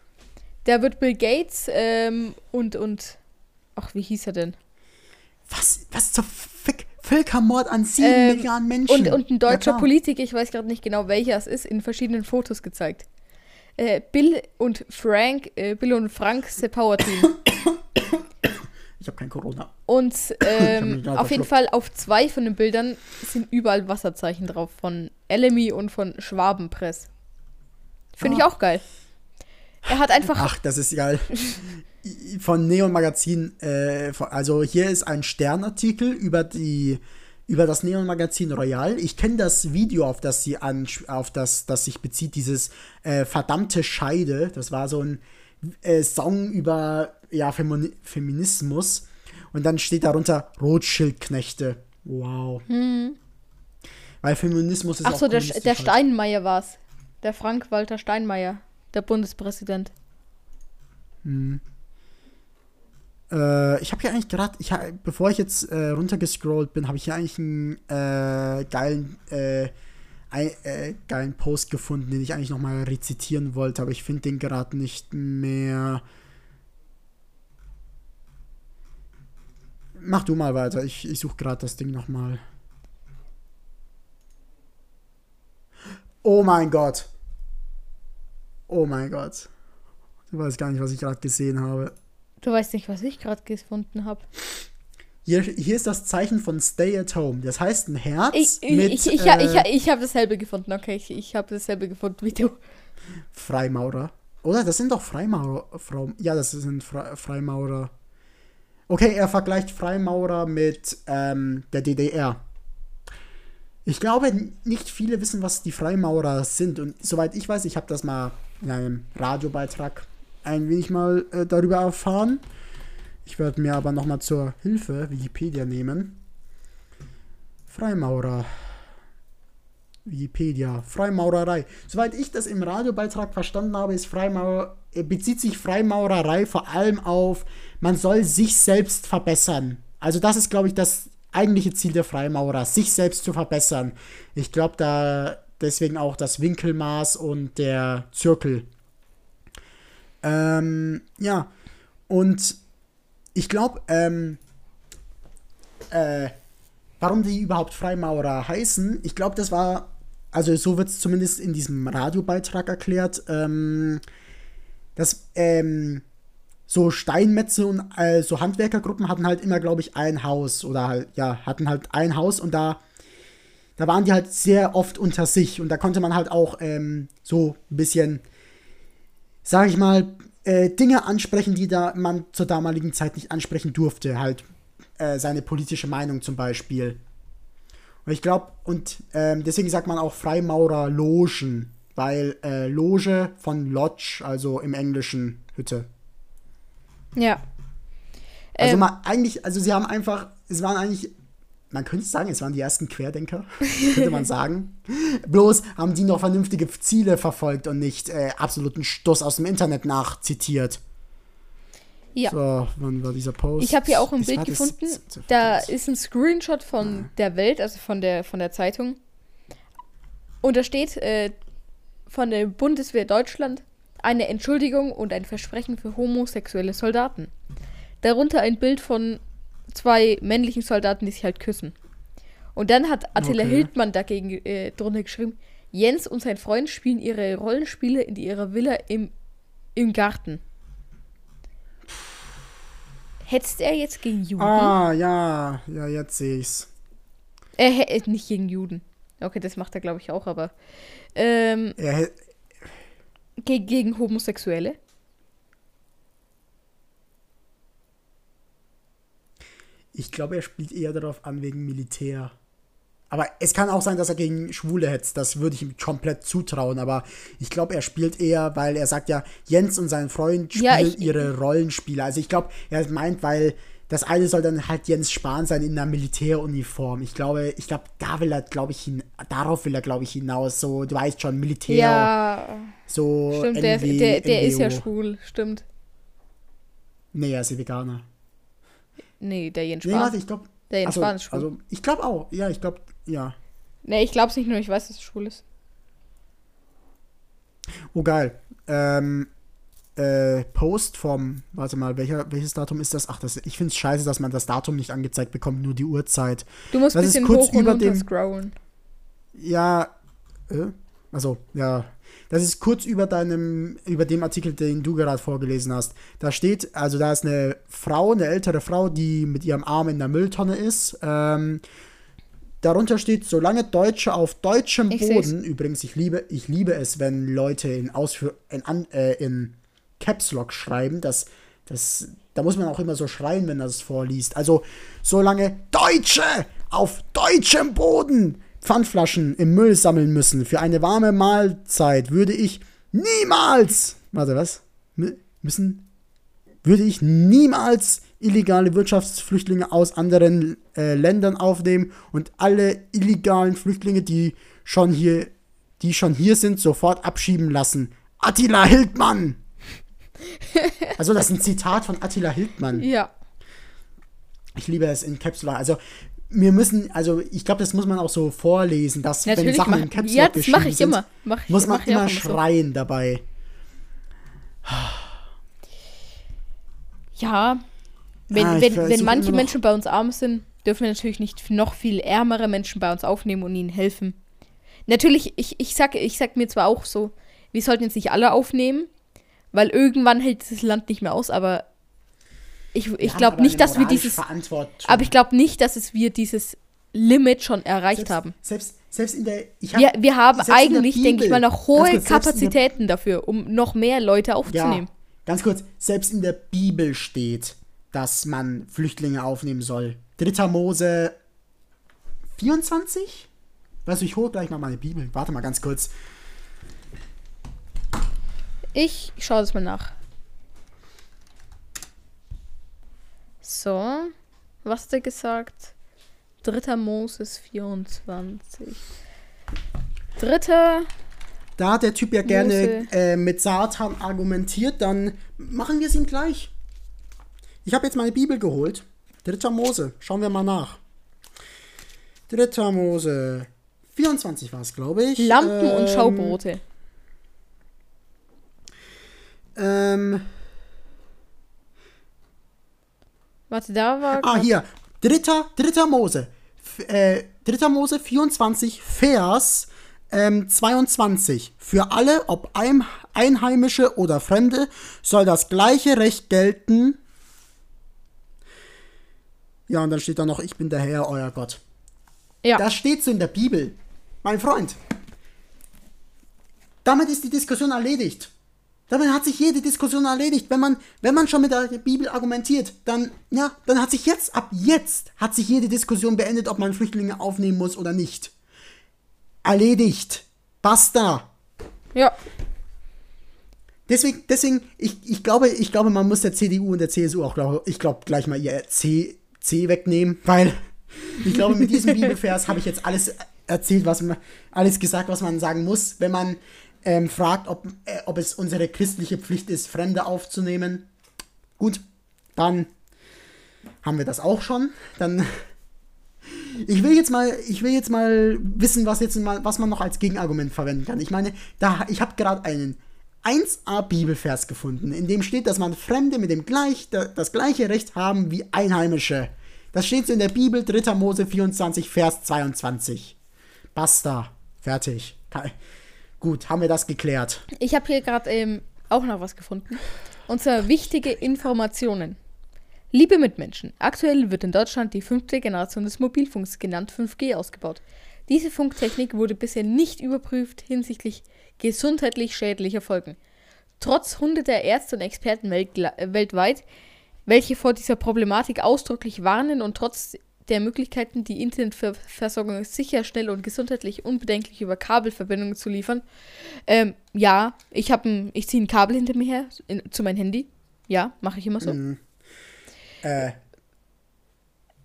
Da wird Bill Gates ähm, und, und... Ach, wie hieß er denn? Was, was zur Fick? Völkermord an sieben ähm, Milliarden Menschen. Und, und ein deutscher ja, Politiker, ich weiß gerade nicht genau welcher es ist, in verschiedenen Fotos gezeigt äh, Bill und Frank, äh, Bill und Frank The Power Team. Ich habe kein Corona. Und ähm, auf jeden Fall auf zwei von den Bildern sind überall Wasserzeichen drauf von Elemi und von Schwabenpress. Finde ah. ich auch geil. Er hat einfach. Ach, das ist geil. von Neon Magazin, äh, also hier ist ein Sternartikel über die über das Neon-Magazin Royal. Ich kenne das Video, auf das sie an, auf das, das sich bezieht, dieses äh, verdammte Scheide. Das war so ein äh, Song über ja, Femi Feminismus. Und dann steht darunter Rotschildknechte. Wow. Hm. Weil Feminismus ist Ach so, der, der Steinmeier war es. Der Frank-Walter Steinmeier, der Bundespräsident. Hm. Äh, ich habe hier eigentlich gerade, bevor ich jetzt äh, runtergescrollt bin, habe ich hier eigentlich einen äh, geilen, äh, äh, geilen Post gefunden, den ich eigentlich nochmal rezitieren wollte, aber ich finde den gerade nicht mehr. Mach du mal weiter, ich, ich suche gerade das Ding nochmal. Oh mein Gott. Oh mein Gott. Du weißt gar nicht, was ich gerade gesehen habe. Du weißt nicht, was ich gerade gefunden habe. Hier, hier ist das Zeichen von Stay at Home. Das heißt ein Herz. Ich, mit, ich, ich, äh, ich, ich habe dasselbe gefunden, okay. Ich, ich habe dasselbe gefunden wie du. Freimaurer. Oder? Das sind doch Freimaurer. Frau, ja, das sind Fre Freimaurer. Okay, er vergleicht Freimaurer mit ähm, der DDR. Ich glaube, nicht viele wissen, was die Freimaurer sind. Und soweit ich weiß, ich habe das mal in einem Radiobeitrag ein wenig mal äh, darüber erfahren. Ich werde mir aber nochmal zur Hilfe Wikipedia nehmen. Freimaurer. Wikipedia. Freimaurerei. Soweit ich das im Radiobeitrag verstanden habe, ist Freimaurer, äh, bezieht sich Freimaurerei vor allem auf, man soll sich selbst verbessern. Also das ist, glaube ich, das eigentliche Ziel der Freimaurer, sich selbst zu verbessern. Ich glaube da deswegen auch das Winkelmaß und der Zirkel ähm, ja, und ich glaube, ähm, äh, warum die überhaupt Freimaurer heißen, ich glaube, das war, also so wird es zumindest in diesem Radiobeitrag erklärt, ähm, dass ähm, so Steinmetze und äh, so Handwerkergruppen hatten halt immer, glaube ich, ein Haus oder halt, ja, hatten halt ein Haus und da, da waren die halt sehr oft unter sich und da konnte man halt auch ähm, so ein bisschen sage ich mal, äh, Dinge ansprechen, die da man zur damaligen Zeit nicht ansprechen durfte. Halt äh, seine politische Meinung zum Beispiel. Und ich glaube, und ähm, deswegen sagt man auch Freimaurer Logen, weil äh, Loge von Lodge, also im Englischen Hütte. Ja. Also ähm, man, eigentlich, also sie haben einfach, es waren eigentlich man könnte sagen, es waren die ersten Querdenker, könnte man sagen. Bloß haben die noch vernünftige Ziele verfolgt und nicht äh, absoluten Stoß aus dem Internet nachzitiert. Ja. So, wann war dieser Post? Ich habe hier auch ein das Bild gefunden. Da ist ein Screenshot von ja. der Welt, also von der, von der Zeitung. Und da steht äh, von der Bundeswehr Deutschland eine Entschuldigung und ein Versprechen für homosexuelle Soldaten. Darunter ein Bild von zwei männlichen Soldaten, die sich halt küssen. Und dann hat Attila okay. Hildmann dagegen äh, drunter geschrieben, Jens und sein Freund spielen ihre Rollenspiele in ihrer Villa im, im Garten. Hetzt er jetzt gegen Juden? Ah, ja, ja, jetzt sehe ich's. Er äh, nicht gegen Juden. Okay, das macht er, glaube ich, auch, aber. Ähm, ge gegen Homosexuelle. Ich glaube, er spielt eher darauf an wegen Militär. Aber es kann auch sein, dass er gegen Schwule hetzt. Das würde ich ihm komplett zutrauen. Aber ich glaube, er spielt eher, weil er sagt ja, Jens und sein Freund spielen ja, ich, ihre Rollenspiele. Also ich glaube, er meint, weil das eine soll dann halt Jens Spahn sein in einer Militäruniform. Ich glaube, ich glaube, da will er, glaube ich, hin, darauf will er, glaube ich, hinaus. So, du weißt schon, Militär. Ja. So. Stimmt, NW, der, der, der ist ja schwul, stimmt. Nee, er ist Veganer. Nee, der Jens Spahn. Nee, warte, ich glaube. Der Jens also, Spahn ist schwul. Also, ich glaube auch. Ja, ich glaube, ja. Nee, ich glaube es nicht nur, ich weiß, dass es schwul ist. Oh, geil. Ähm, äh, Post vom, warte mal, welcher, welches Datum ist das? Ach, das, ich finde es scheiße, dass man das Datum nicht angezeigt bekommt, nur die Uhrzeit. Du musst ein bisschen kurz hoch und über dem, scrollen. Ja, äh, also, ja. Das ist kurz über deinem, über dem Artikel, den du gerade vorgelesen hast. Da steht, also da ist eine Frau, eine ältere Frau, die mit ihrem Arm in der Mülltonne ist. Ähm, darunter steht, solange Deutsche auf deutschem ich Boden, seh's. übrigens, ich liebe, ich liebe es, wenn Leute in Ausführ in, äh, in Caps Lock schreiben. Das, das, da muss man auch immer so schreien, wenn es vorliest. Also, solange Deutsche auf deutschem Boden Pfandflaschen im Müll sammeln müssen für eine warme Mahlzeit, würde ich niemals. Warte, was? Müssen? Würde ich niemals illegale Wirtschaftsflüchtlinge aus anderen äh, Ländern aufnehmen und alle illegalen Flüchtlinge, die schon hier, die schon hier sind, sofort abschieben lassen. Attila Hildmann! Also, das ist ein Zitat von Attila Hildmann. Ja. Ich liebe es in Caps Lock. Also, wir müssen, also ich glaube, das muss man auch so vorlesen, dass Natürlich wenn Sachen mach, in Caps Lock ja, das mache ich sind, immer. Mach ich, muss man mach immer schreien so. dabei. Ja, wenn, ah, wenn, wenn manche Menschen bei uns arm sind, dürfen wir natürlich nicht noch viel ärmere Menschen bei uns aufnehmen und ihnen helfen. Natürlich, ich, ich, sag, ich sag mir zwar auch so, wir sollten jetzt nicht alle aufnehmen, weil irgendwann hält das Land nicht mehr aus, aber ich, ich glaube nicht, dass wir dieses. Aber ich glaube nicht, dass es wir dieses Limit schon erreicht selbst, haben. Selbst, selbst in der. Hab, wir, wir haben eigentlich, denke ich mal, noch hohe kurz, Kapazitäten der, dafür, um noch mehr Leute aufzunehmen. Ja, ganz kurz, selbst in der Bibel steht, dass man Flüchtlinge aufnehmen soll. Dritter Mose 24? Weißt du, ich hole gleich mal meine Bibel. Warte mal ganz kurz. Ich schaue das mal nach. So. Was hat er gesagt? Dritter Moses 24. Dritter. Da hat der Typ ja gerne äh, mit Satan argumentiert, dann machen wir es ihm gleich. Ich habe jetzt meine Bibel geholt. Dritter Mose. Schauen wir mal nach. Dritter Mose. 24 war es, glaube ich. Lampen ähm, und Schaubrote. Ähm. Warte, da war. Ah, hier. Dritter, dritter Mose. F äh, dritter Mose 24, Vers ähm, 22. Für alle, ob ein, Einheimische oder Fremde, soll das gleiche Recht gelten. Ja, und dann steht da noch, ich bin der Herr, euer Gott. Ja. Das steht so in der Bibel. Mein Freund. Damit ist die Diskussion erledigt. Damit hat sich jede Diskussion erledigt. Wenn man, wenn man schon mit der Bibel argumentiert, dann, ja, dann hat sich jetzt, ab jetzt, hat sich jede Diskussion beendet, ob man Flüchtlinge aufnehmen muss oder nicht. Erledigt. Basta. Ja. Deswegen, deswegen, ich, ich glaube, ich glaube, man muss der CDU und der CSU auch, glaub, ich glaube, gleich mal ihr C, C wegnehmen, weil ich glaube, mit diesem Bibelvers habe ich jetzt alles erzählt, was man, alles gesagt, was man sagen muss, wenn man ähm, fragt, ob, äh, ob es unsere christliche Pflicht ist, Fremde aufzunehmen. Gut, dann haben wir das auch schon. Dann ich will jetzt mal, ich will jetzt mal wissen, was jetzt mal, was man noch als Gegenargument verwenden kann. Ich meine, da ich habe gerade einen 1a Bibelvers gefunden, in dem steht, dass man Fremde mit dem gleich, das gleiche Recht haben wie Einheimische. Das steht so in der Bibel, 3. Mose 24, Vers 22. Basta. Fertig. Gut, haben wir das geklärt. Ich habe hier gerade ähm, auch noch was gefunden. Und zwar wichtige Informationen. Liebe Mitmenschen, aktuell wird in Deutschland die fünfte Generation des Mobilfunks genannt 5G ausgebaut. Diese Funktechnik wurde bisher nicht überprüft hinsichtlich gesundheitlich schädlicher Folgen. Trotz hunderter Ärzte und Experten weltweit welche vor dieser Problematik ausdrücklich warnen und trotz der Möglichkeiten, die Internetversorgung sicher, schnell und gesundheitlich unbedenklich über Kabelverbindungen zu liefern. Ähm, ja, ich habe ich ziehe ein Kabel hinter mir her in, zu meinem Handy. Ja, mache ich immer so. Mhm. Äh.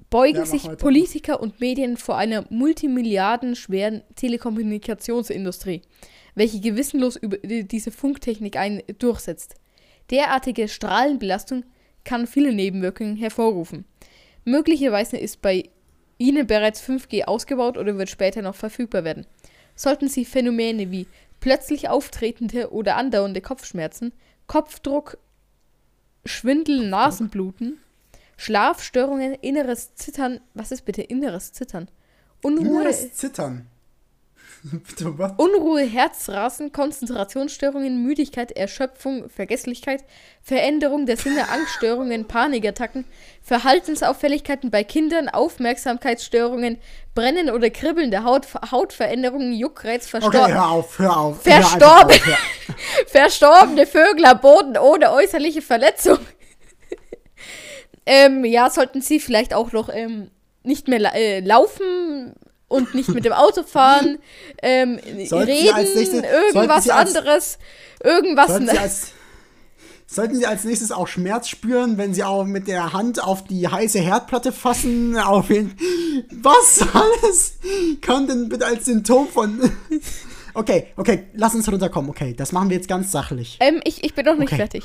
Beugen ja, sich Politiker und Medien vor einer multimilliardenschweren Telekommunikationsindustrie, welche gewissenlos über diese Funktechnik ein durchsetzt. Derartige Strahlenbelastung kann viele Nebenwirkungen hervorrufen. Möglicherweise ist bei Ihnen bereits 5G ausgebaut oder wird später noch verfügbar werden. Sollten Sie Phänomene wie plötzlich auftretende oder andauernde Kopfschmerzen, Kopfdruck, Schwindel, Nasenbluten, Schlafstörungen, inneres Zittern, was ist bitte inneres Zittern? Unruhe, inneres Zittern. Unruhe, Herzrasen, Konzentrationsstörungen, Müdigkeit, Erschöpfung, Vergesslichkeit, Veränderung der Sinne, Angststörungen, Panikattacken, Verhaltensauffälligkeiten bei Kindern, Aufmerksamkeitsstörungen, Brennen oder Kribbeln der Haut, Hautveränderungen, Juckreiz, Verstorben. Okay, hör auf, hör auf. Verstorben, hör auf, verstorbene Vögel am Boden ohne äußerliche Verletzung. ähm, ja, sollten Sie vielleicht auch noch ähm, nicht mehr äh, laufen, und nicht mit dem Auto fahren, ähm, reden, nächstes, irgendwas als, anderes, irgendwas. Sollten Sie, als, sollten Sie als nächstes auch Schmerz spüren, wenn Sie auch mit der Hand auf die heiße Herdplatte fassen? Auf den, was alles kann denn bitte als Symptom von. Okay, okay, lass uns runterkommen. Okay, das machen wir jetzt ganz sachlich. Ähm, ich, ich bin noch nicht okay. fertig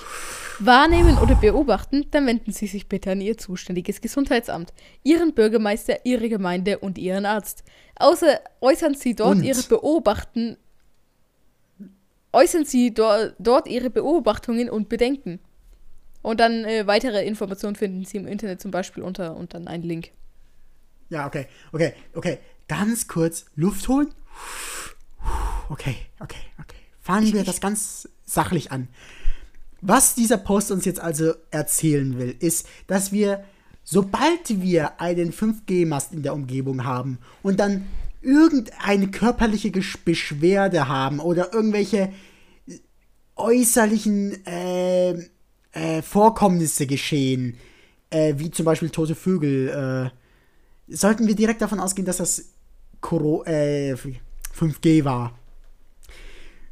wahrnehmen oder beobachten, dann wenden Sie sich bitte an Ihr zuständiges Gesundheitsamt, Ihren Bürgermeister, Ihre Gemeinde und Ihren Arzt. Außer äußern Sie dort und? Ihre Beobachten, äußern Sie do dort Ihre Beobachtungen und Bedenken. Und dann äh, weitere Informationen finden Sie im Internet zum Beispiel unter und dann einen Link. Ja, okay, okay, okay. Ganz kurz Luft holen. Okay, okay, okay. Fangen wir das ganz sachlich an. Was dieser Post uns jetzt also erzählen will, ist, dass wir, sobald wir einen 5G-Mast in der Umgebung haben und dann irgendeine körperliche Beschwerde haben oder irgendwelche äußerlichen äh, äh, Vorkommnisse geschehen, äh, wie zum Beispiel tote Vögel, äh, sollten wir direkt davon ausgehen, dass das 5G äh, war.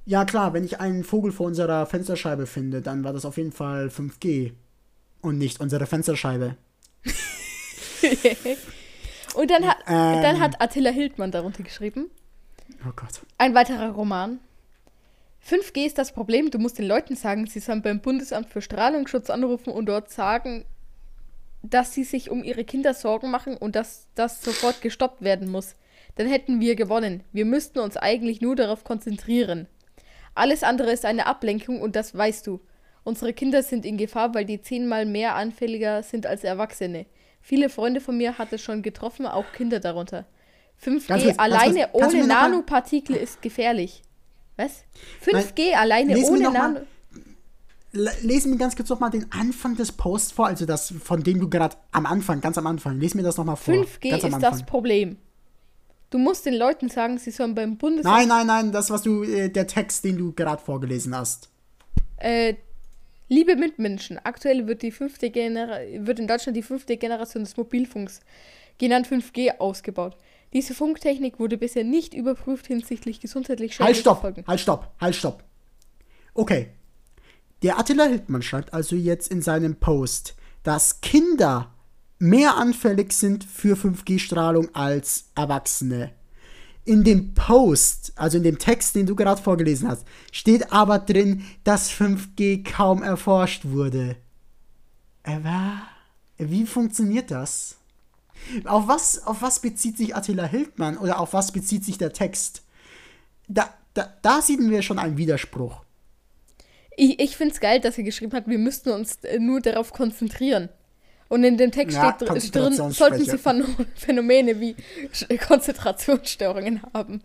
Ja, klar, wenn ich einen Vogel vor unserer Fensterscheibe finde, dann war das auf jeden Fall 5G. Und nicht unsere Fensterscheibe. und dann hat, ähm, dann hat Attila Hildmann darunter geschrieben. Oh Gott. Ein weiterer Roman. 5G ist das Problem. Du musst den Leuten sagen, sie sollen beim Bundesamt für Strahlungsschutz anrufen und dort sagen, dass sie sich um ihre Kinder Sorgen machen und dass das sofort gestoppt werden muss. Dann hätten wir gewonnen. Wir müssten uns eigentlich nur darauf konzentrieren. Alles andere ist eine Ablenkung und das weißt du. Unsere Kinder sind in Gefahr, weil die zehnmal mehr anfälliger sind als Erwachsene. Viele Freunde von mir hat es schon getroffen, auch Kinder darunter. 5G ganz alleine ganz ohne Nanopartikel ist gefährlich. Was? 5G Nein, alleine ohne Nano. Lesen mir ganz kurz noch mal den Anfang des Posts vor, also das, von dem du gerade am Anfang, ganz am Anfang, lesen mir das noch mal vor. 5G ist das Problem. Du musst den Leuten sagen, sie sollen beim Bundesamt. Nein, nein, nein, das, was du, äh, der Text, den du gerade vorgelesen hast. Äh, liebe Mitmenschen, aktuell wird die fünfte Genera wird in Deutschland die fünfte Generation des Mobilfunks, genannt 5G, ausgebaut. Diese Funktechnik wurde bisher nicht überprüft hinsichtlich gesundheitlich schädlicher halt, stopp, Folgen. Halt, stopp, halt, stopp. Okay. Der Attila Hildmann schreibt also jetzt in seinem Post, dass Kinder mehr anfällig sind für 5G-Strahlung als Erwachsene. In dem Post, also in dem Text, den du gerade vorgelesen hast, steht aber drin, dass 5G kaum erforscht wurde. Aber wie funktioniert das? Auf was, auf was bezieht sich Attila Hildmann oder auf was bezieht sich der Text? Da, da, da sehen wir schon einen Widerspruch. Ich, ich finde es geil, dass er geschrieben hat, wir müssten uns nur darauf konzentrieren. Und in dem Text ja, steht drin, sollten sie Phänomene wie Konzentrationsstörungen haben.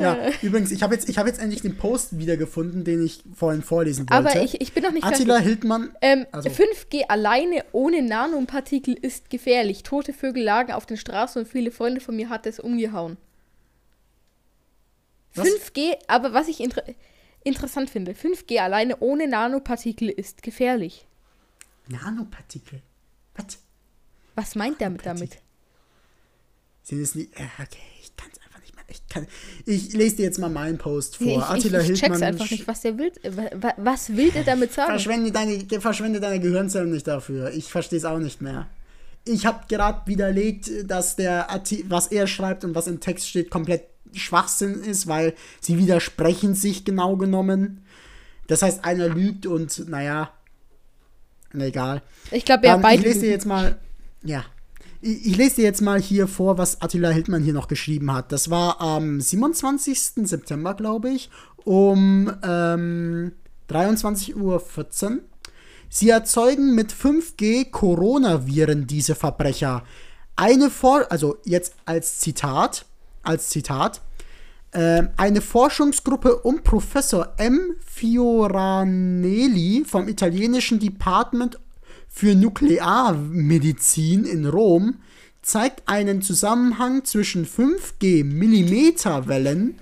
Ja, äh. übrigens, ich habe jetzt, hab jetzt endlich den Post wiedergefunden, den ich vorhin vorlesen wollte. Aber ich, ich bin noch nicht Attila fertig. Hildmann. Ähm, also. 5G alleine ohne Nanopartikel ist gefährlich. Tote Vögel lagen auf den Straßen und viele Freunde von mir hat es umgehauen. Was? 5G, aber was ich inter interessant finde, 5G alleine ohne Nanopartikel ist gefährlich. Nanopartikel. Was? Was meint er damit? Sind es nicht. Äh, okay, ich kann es einfach nicht mehr. Ich, kann, ich lese dir jetzt mal meinen Post vor. Nee, ich, Attila ich, ich Hildmann. check's einfach nicht, was der will. Was will er damit sagen? Verschwende deine, verschwende deine Gehirnzellen nicht dafür. Ich verstehe es auch nicht mehr. Ich habe gerade widerlegt, dass der was er schreibt und was im Text steht komplett Schwachsinn ist, weil sie widersprechen sich genau genommen. Das heißt, einer lügt und naja, egal. Ich glaube, er beide. Ich lese dir jetzt mal, ja. Ich, ich, lese dir jetzt mal hier vor, was Attila Hildmann hier noch geschrieben hat. Das war am 27. September, glaube ich, um ähm, 23.14 Uhr. Sie erzeugen mit 5G Coronaviren diese Verbrecher. Eine Vor also jetzt als Zitat, als Zitat, eine Forschungsgruppe um Professor M. Fioranelli vom italienischen Department für Nuklearmedizin in Rom zeigt einen Zusammenhang zwischen 5G Millimeterwellen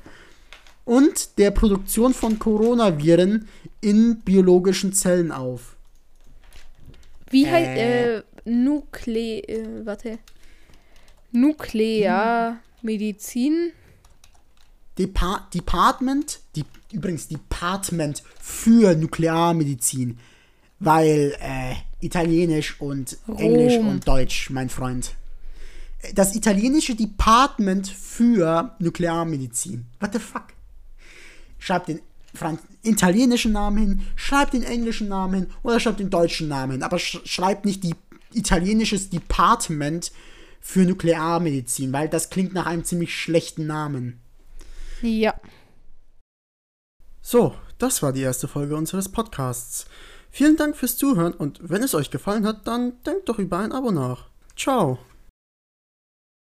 und der Produktion von Coronaviren in biologischen Zellen auf. Wie heißt äh, äh Nukle äh, warte Nuklearmedizin Depar Department, die, übrigens Department für Nuklearmedizin, weil äh, Italienisch und Rom. Englisch und Deutsch, mein Freund. Das italienische Department für Nuklearmedizin. What the fuck? Schreibt den Franz italienischen Namen hin, schreibt den englischen Namen hin oder schreibt den deutschen Namen hin, aber sch schreibt nicht die italienisches Department für Nuklearmedizin, weil das klingt nach einem ziemlich schlechten Namen. Ja. So, das war die erste Folge unseres Podcasts. Vielen Dank fürs Zuhören und wenn es euch gefallen hat, dann denkt doch über ein Abo nach. Ciao.